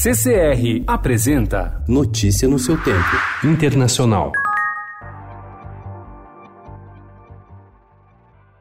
CCR apresenta Notícia no seu tempo. Internacional.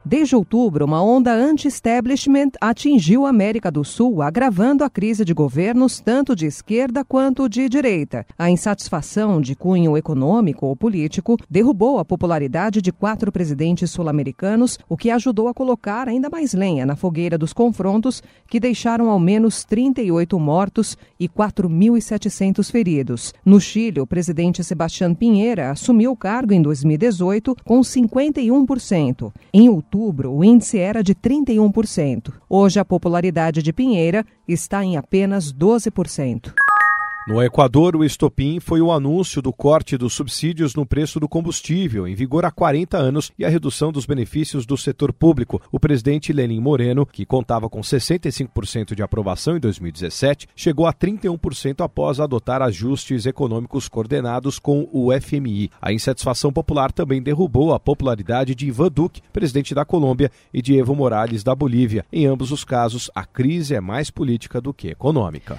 Desde outubro, uma onda anti-establishment atingiu a América do Sul, agravando a crise de governos tanto de esquerda quanto de direita. A insatisfação de cunho econômico ou político derrubou a popularidade de quatro presidentes sul-americanos, o que ajudou a colocar ainda mais lenha na fogueira dos confrontos, que deixaram ao menos 38 mortos e 4.700 feridos. No Chile, o presidente Sebastián Pinheira assumiu o cargo em 2018 com 51%. Em outubro, outubro, o índice era de 31%. Hoje, a popularidade de Pinheira está em apenas 12%. No Equador, o estopim foi o anúncio do corte dos subsídios no preço do combustível, em vigor há 40 anos, e a redução dos benefícios do setor público. O presidente Lenin Moreno, que contava com 65% de aprovação em 2017, chegou a 31% após adotar ajustes econômicos coordenados com o FMI. A insatisfação popular também derrubou a popularidade de Ivan Duque, presidente da Colômbia, e de Evo Morales, da Bolívia. Em ambos os casos, a crise é mais política do que econômica.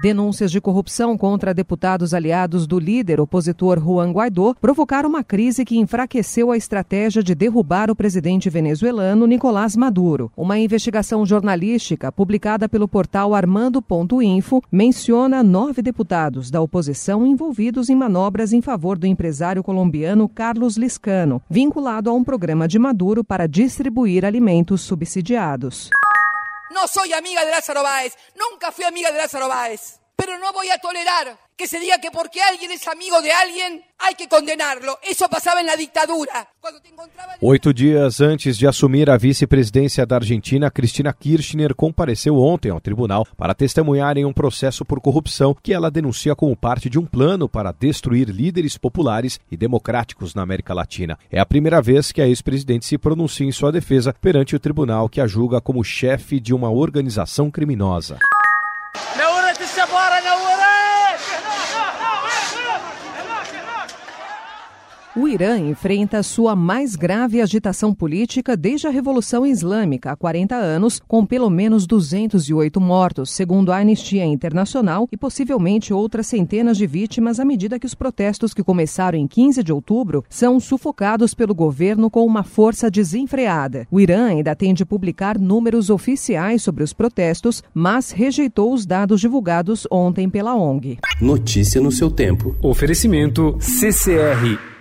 Denúncias de corrupção contra deputados aliados do líder opositor Juan Guaidó provocaram uma crise que enfraqueceu a estratégia de derrubar o presidente venezuelano Nicolás Maduro. Uma investigação jornalística publicada pelo portal Armando.info menciona nove deputados da oposição envolvidos em manobras em favor do empresário colombiano Carlos Liscano, vinculado a um programa de Maduro para distribuir alimentos subsidiados. No soy amiga de Lázaro Báez, nunca fui amiga de Lázaro Báez, pero no voy a tolerar que se diga que porque alguien es amigo de alguien hay que condenarlo. Eso pasaba en la dictadura. Oito dias antes de assumir a vice-presidência da Argentina, Cristina Kirchner compareceu ontem ao tribunal para testemunhar em um processo por corrupção que ela denuncia como parte de um plano para destruir líderes populares e democráticos na América Latina. É a primeira vez que a ex-presidente se pronuncia em sua defesa perante o tribunal que a julga como chefe de uma organização criminosa. Você bora, Naú! O Irã enfrenta sua mais grave agitação política desde a Revolução Islâmica, há 40 anos, com pelo menos 208 mortos, segundo a Anistia Internacional, e possivelmente outras centenas de vítimas à medida que os protestos que começaram em 15 de outubro são sufocados pelo governo com uma força desenfreada. O Irã ainda tem de publicar números oficiais sobre os protestos, mas rejeitou os dados divulgados ontem pela ONG. Notícia no seu tempo. Oferecimento CCR